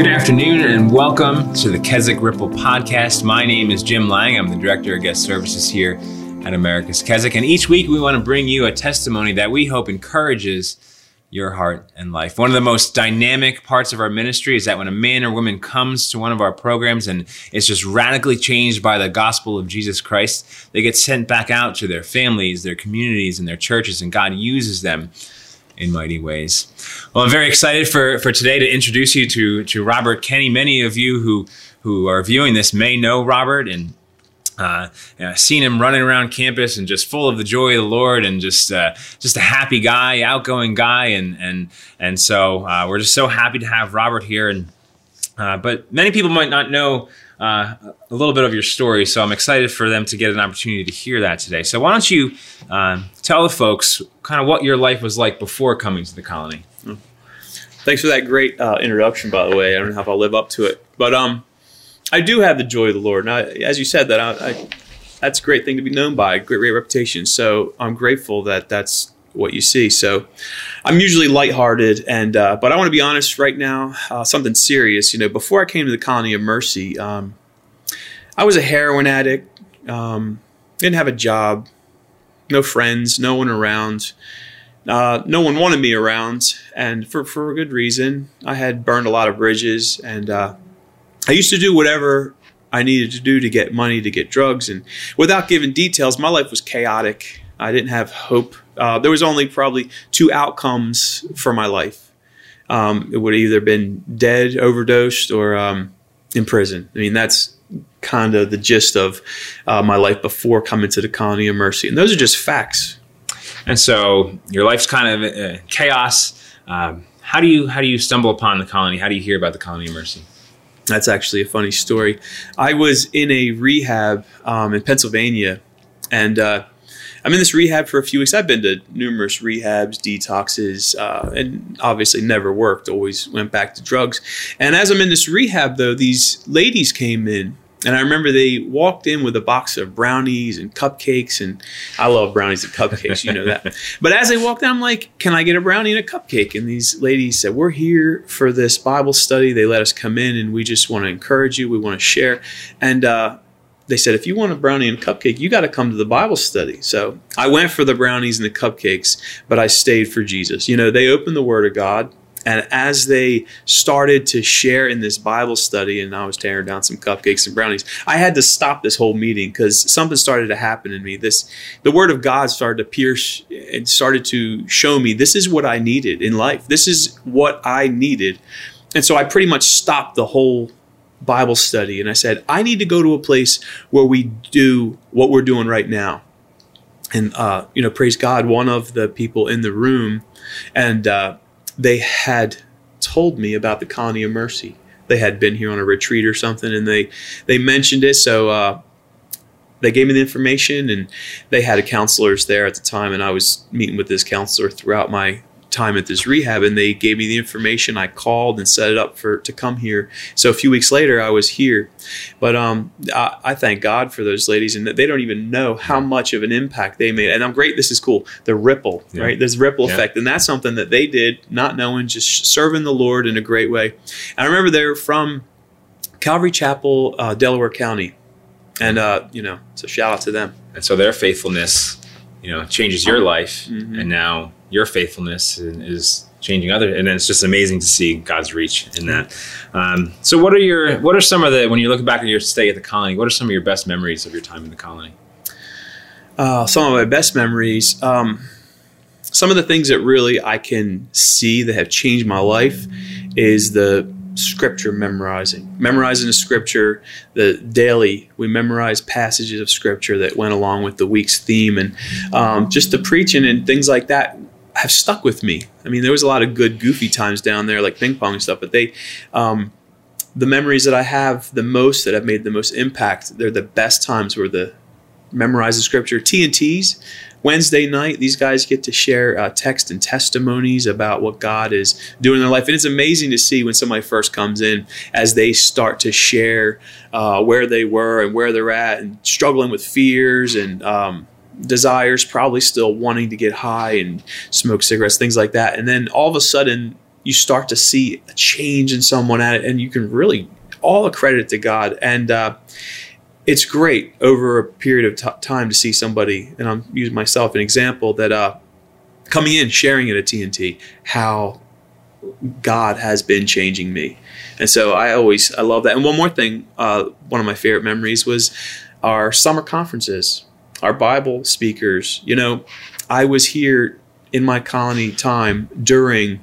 Good afternoon and welcome to the Keswick Ripple podcast. My name is Jim Lang. I'm the Director of Guest Services here at America's Keswick. And each week we want to bring you a testimony that we hope encourages your heart and life. One of the most dynamic parts of our ministry is that when a man or woman comes to one of our programs and is just radically changed by the gospel of Jesus Christ, they get sent back out to their families, their communities, and their churches, and God uses them in mighty ways. Well, I'm very excited for, for today to introduce you to, to Robert Kenney. Many of you who, who are viewing this may know Robert and uh, know, seen him running around campus and just full of the joy of the Lord and just uh, just a happy guy, outgoing guy, and and and so uh, we're just so happy to have Robert here. And uh, but many people might not know uh, a little bit of your story. So I'm excited for them to get an opportunity to hear that today. So why don't you uh, tell the folks kind of what your life was like before coming to the colony? Thanks for that great uh, introduction, by the way. I don't know if I'll live up to it, but um, I do have the joy of the Lord. Now, as you said, that I, I, that's a great thing to be known by, great, great reputation. So I'm grateful that that's what you see. So I'm usually lighthearted, and uh, but I want to be honest right now. Uh, something serious. You know, before I came to the Colony of Mercy, um, I was a heroin addict. Um, didn't have a job, no friends, no one around. Uh, no one wanted me around, and for for a good reason. I had burned a lot of bridges, and uh, I used to do whatever I needed to do to get money to get drugs, and without giving details, my life was chaotic. I didn't have hope. Uh, there was only probably two outcomes for my life. Um, it would have either been dead, overdosed, or um, in prison. I mean, that's kind of the gist of uh, my life before coming to the colony of mercy, and those are just facts. And so your life's kind of uh, chaos. Um, how do you how do you stumble upon the colony? How do you hear about the colony of mercy? That's actually a funny story. I was in a rehab um, in Pennsylvania, and uh, I'm in this rehab for a few weeks. I've been to numerous rehabs, detoxes, uh, and obviously never worked. Always went back to drugs. And as I'm in this rehab, though, these ladies came in. And I remember they walked in with a box of brownies and cupcakes, and I love brownies and cupcakes, you know that. But as they walked in, I'm like, "Can I get a brownie and a cupcake?" And these ladies said, "We're here for this Bible study. They let us come in, and we just want to encourage you. We want to share." And uh, they said, if you want a brownie and cupcake, you got to come to the Bible study. So I went for the brownies and the cupcakes, but I stayed for Jesus. You know, they opened the Word of God. And as they started to share in this Bible study, and I was tearing down some cupcakes and brownies, I had to stop this whole meeting because something started to happen in me. This, the Word of God started to pierce and started to show me this is what I needed in life. This is what I needed, and so I pretty much stopped the whole Bible study, and I said, I need to go to a place where we do what we're doing right now. And, uh, you know, praise God, one of the people in the room, and uh, they had told me about the Colony of Mercy. They had been here on a retreat or something, and they, they mentioned it. So uh, they gave me the information, and they had a counselors there at the time, and I was meeting with this counselor throughout my time at this rehab and they gave me the information. I called and set it up for to come here. So a few weeks later i was here. But um, I, I, thank god for those ladies and they don't even know how much of an impact they made. And i'm great this is cool. The ripple yeah. right? There's ripple yeah. effect. And that's something that they did not knowing just serving the lord in a great way. And i remember they're from calvary chapel uh, delaware county. And uh, you know so shout out to them. And so their faithfulness you know changes your life. Mm-hmm. and now your faithfulness is changing other and it's just amazing to see god's reach in that. Um, so what are your what are some of the when you look back at your stay at the colony what are some of your best memories of your time in the colony? Uh, some of my best memories um, some of the things that really i can see that have changed my life is the scripture memorizing, memorizing the scripture. The daily we memorize passages of scripture that went along with the week's theme, and um, just the preaching and things like that have stuck with me. I mean, there was a lot of good goofy times down there, like ping pong and stuff, but they. Um, the memories that I have the most that have made the most impact, they're the best times were the memorizing scripture. TNTs, Wednesday night, these guys get to share uh, text and testimonies about what God is doing in their life. And it's amazing to see when somebody first comes in as they start to share uh, where they were and where they're at and struggling with fears and um, desires, probably still wanting to get high and smoke cigarettes, things like that. And then all of a sudden, you start to see a change in someone at it, and you can really all credit to God. And uh, it's great over a period of t- time to see somebody, and I'm using myself an example that uh, coming in, sharing it at TNT, how God has been changing me. And so I always I love that. And one more thing, uh, one of my favorite memories was our summer conferences, our Bible speakers. You know, I was here in my colony time during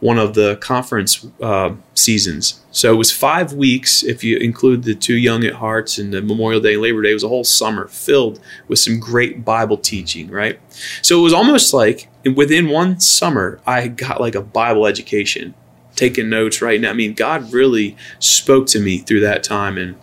one of the conference uh, seasons. So it was five weeks, if you include the two Young at Hearts and the Memorial Day and Labor Day. It was a whole summer filled with some great Bible teaching, right? So it was almost like within one summer, I got like a Bible education, taking notes right now. I mean, God really spoke to me through that time. And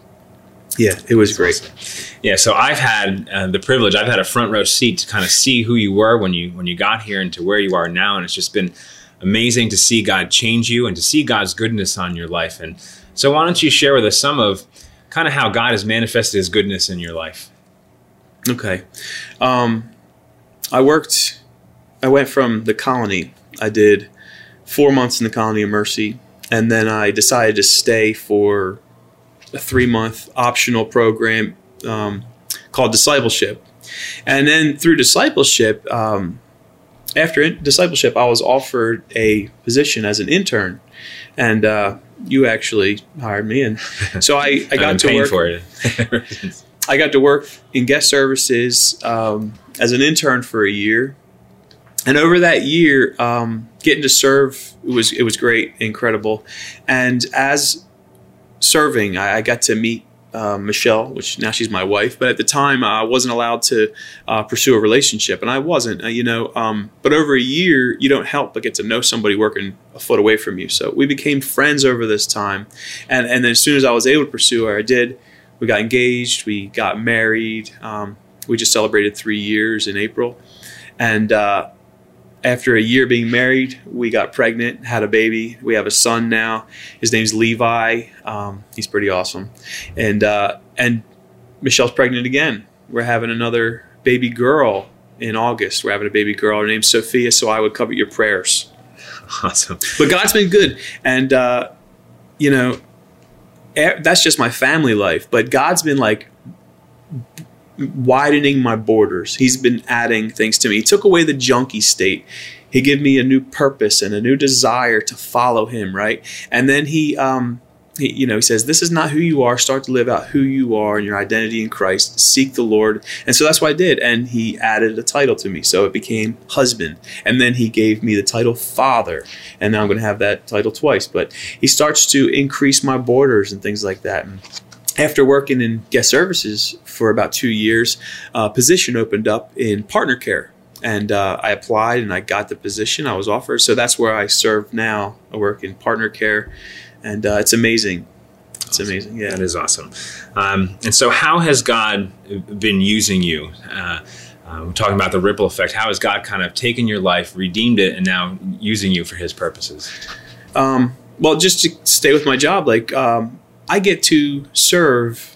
yeah, it was great. Awesome. Yeah, so I've had uh, the privilege. I've had a front row seat to kind of see who you were when you when you got here and to where you are now, and it's just been amazing to see God change you and to see God's goodness on your life. And so, why don't you share with us some of kind of how God has manifested His goodness in your life? Okay, um, I worked. I went from the colony. I did four months in the colony of Mercy, and then I decided to stay for a three month optional program um, called discipleship. And then through discipleship, um, after discipleship, I was offered a position as an intern, and uh, you actually hired me, and so I, I got to work for it. I got to work in guest services um, as an intern for a year, and over that year, um, getting to serve it was it was great, incredible, and as serving, I, I got to meet uh, Michelle, which now she's my wife, but at the time I wasn't allowed to uh, pursue a relationship, and I wasn't, uh, you know. Um, but over a year, you don't help but get to know somebody working a foot away from you. So we became friends over this time, and and then as soon as I was able to pursue her, I did. We got engaged, we got married. Um, we just celebrated three years in April, and uh, after a year being married, we got pregnant, had a baby. We have a son now. His name's Levi. Um, he's pretty awesome, and uh, and Michelle's pregnant again. We're having another baby girl in August. We're having a baby girl. Her name's Sophia. So I would cover your prayers. Awesome. But God's been good, and uh, you know that's just my family life. But God's been like widening my borders. He's been adding things to me. He took away the junkie state. He gave me a new purpose and a new desire to follow him, right? And then he, um, he, you know, he says, "This is not who you are. Start to live out who you are and your identity in Christ. Seek the Lord." And so that's what I did. And he added a title to me, so it became husband. And then he gave me the title father. And now I'm going to have that title twice. But he starts to increase my borders and things like that. And after working in guest services for about two years, a position opened up in partner care. And uh, I applied and I got the position I was offered. So that's where I serve now. I work in partner care, and uh, it's amazing. It's awesome. amazing. Yeah, that is awesome. Um, and so, how has God been using you? Uh, uh, we're talking about the ripple effect. How has God kind of taken your life, redeemed it, and now using you for His purposes? Um, well, just to stay with my job, like um, I get to serve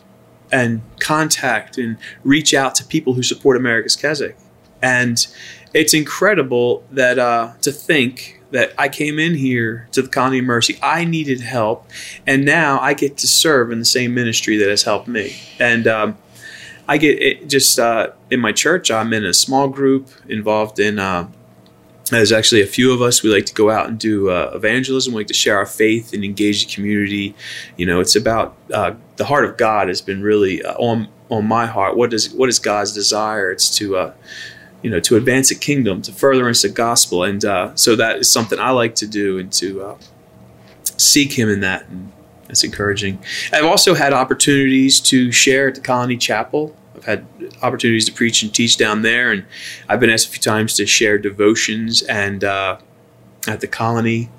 and contact and reach out to people who support America's Keswick. And it's incredible that uh, to think that I came in here to the Colony of Mercy, I needed help, and now I get to serve in the same ministry that has helped me. And um, I get it just uh, in my church, I'm in a small group involved in uh, there's actually a few of us. We like to go out and do uh, evangelism. We like to share our faith and engage the community. You know, it's about uh, the heart of God has been really uh, on on my heart. What is what is God's desire? It's to uh, you know to advance the kingdom, to furtherance the gospel, and uh, so that is something I like to do and to uh, seek Him in that. And that's encouraging. I've also had opportunities to share at the Colony Chapel. I've had opportunities to preach and teach down there, and I've been asked a few times to share devotions and uh, at the colony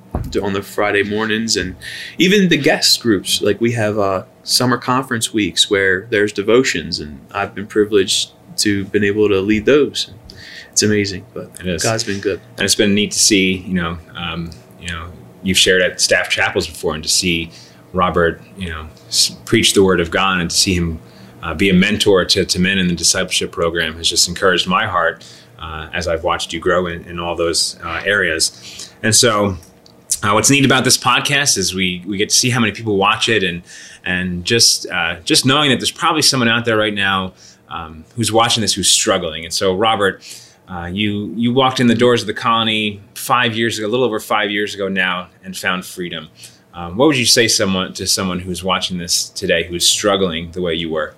on the Friday mornings, and even the guest groups. Like we have uh, summer conference weeks where there's devotions, and I've been privileged to been able to lead those. It's amazing, but God's been good, and it's been neat to see. You know, um, you know, you've shared at staff chapels before, and to see Robert, you know, preach the word of God, and to see him uh, be a mentor to, to men in the discipleship program has just encouraged my heart uh, as I've watched you grow in, in all those uh, areas. And so, Uh, what's neat about this podcast is we we get to see how many people watch it, and and just uh, just knowing that there's probably someone out there right now um, who's watching this who's struggling. And so, Robert, uh, you you walked in the doors of the colony five years ago, a little over five years ago now, and found freedom. Um, what would you say someone to someone who's watching this today who's struggling the way you were?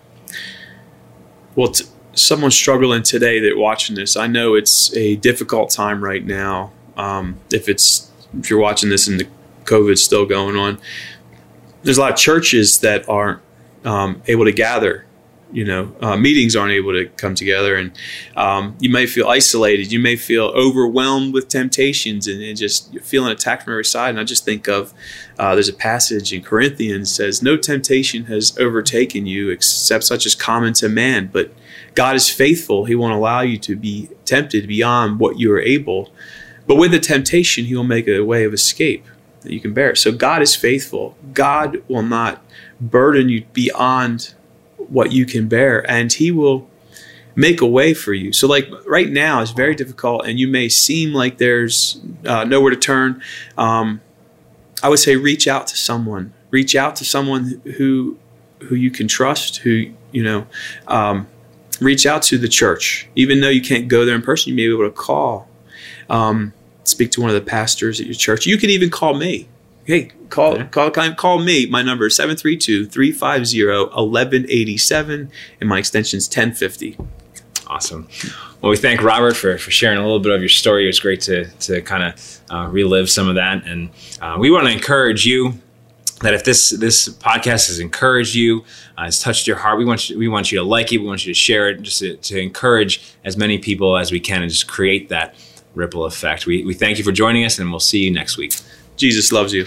Well, t- someone struggling today that watching this, I know it's a difficult time right now. Um, if it's if you're watching this and the COVID's still going on, there's a lot of churches that aren't um, able to gather. You know, uh, meetings aren't able to come together, and um, you may feel isolated. You may feel overwhelmed with temptations and, and just feeling attacked from every side. And I just think of uh, there's a passage in Corinthians says, "No temptation has overtaken you except such as common to man, but God is faithful. He won't allow you to be tempted beyond what you are able." But with the temptation, he will make a way of escape that you can bear. So God is faithful. God will not burden you beyond what you can bear, and he will make a way for you. So, like right now, it's very difficult, and you may seem like there's uh, nowhere to turn. Um, I would say reach out to someone. Reach out to someone who who you can trust. Who you know. Um, reach out to the church, even though you can't go there in person. You may be able to call um, speak to one of the pastors at your church. You can even call me. Hey, call okay. call call me. My number is 732-350-1187 and my extension is 1050. Awesome. Well, we thank Robert for, for sharing a little bit of your story. It was great to, to kind of uh, relive some of that. And uh, we want to encourage you that if this this podcast has encouraged you, uh, has touched your heart, we want you, we want you to like it. We want you to share it, just to, to encourage as many people as we can, and just create that ripple effect. We, we thank you for joining us, and we'll see you next week. Jesus loves you.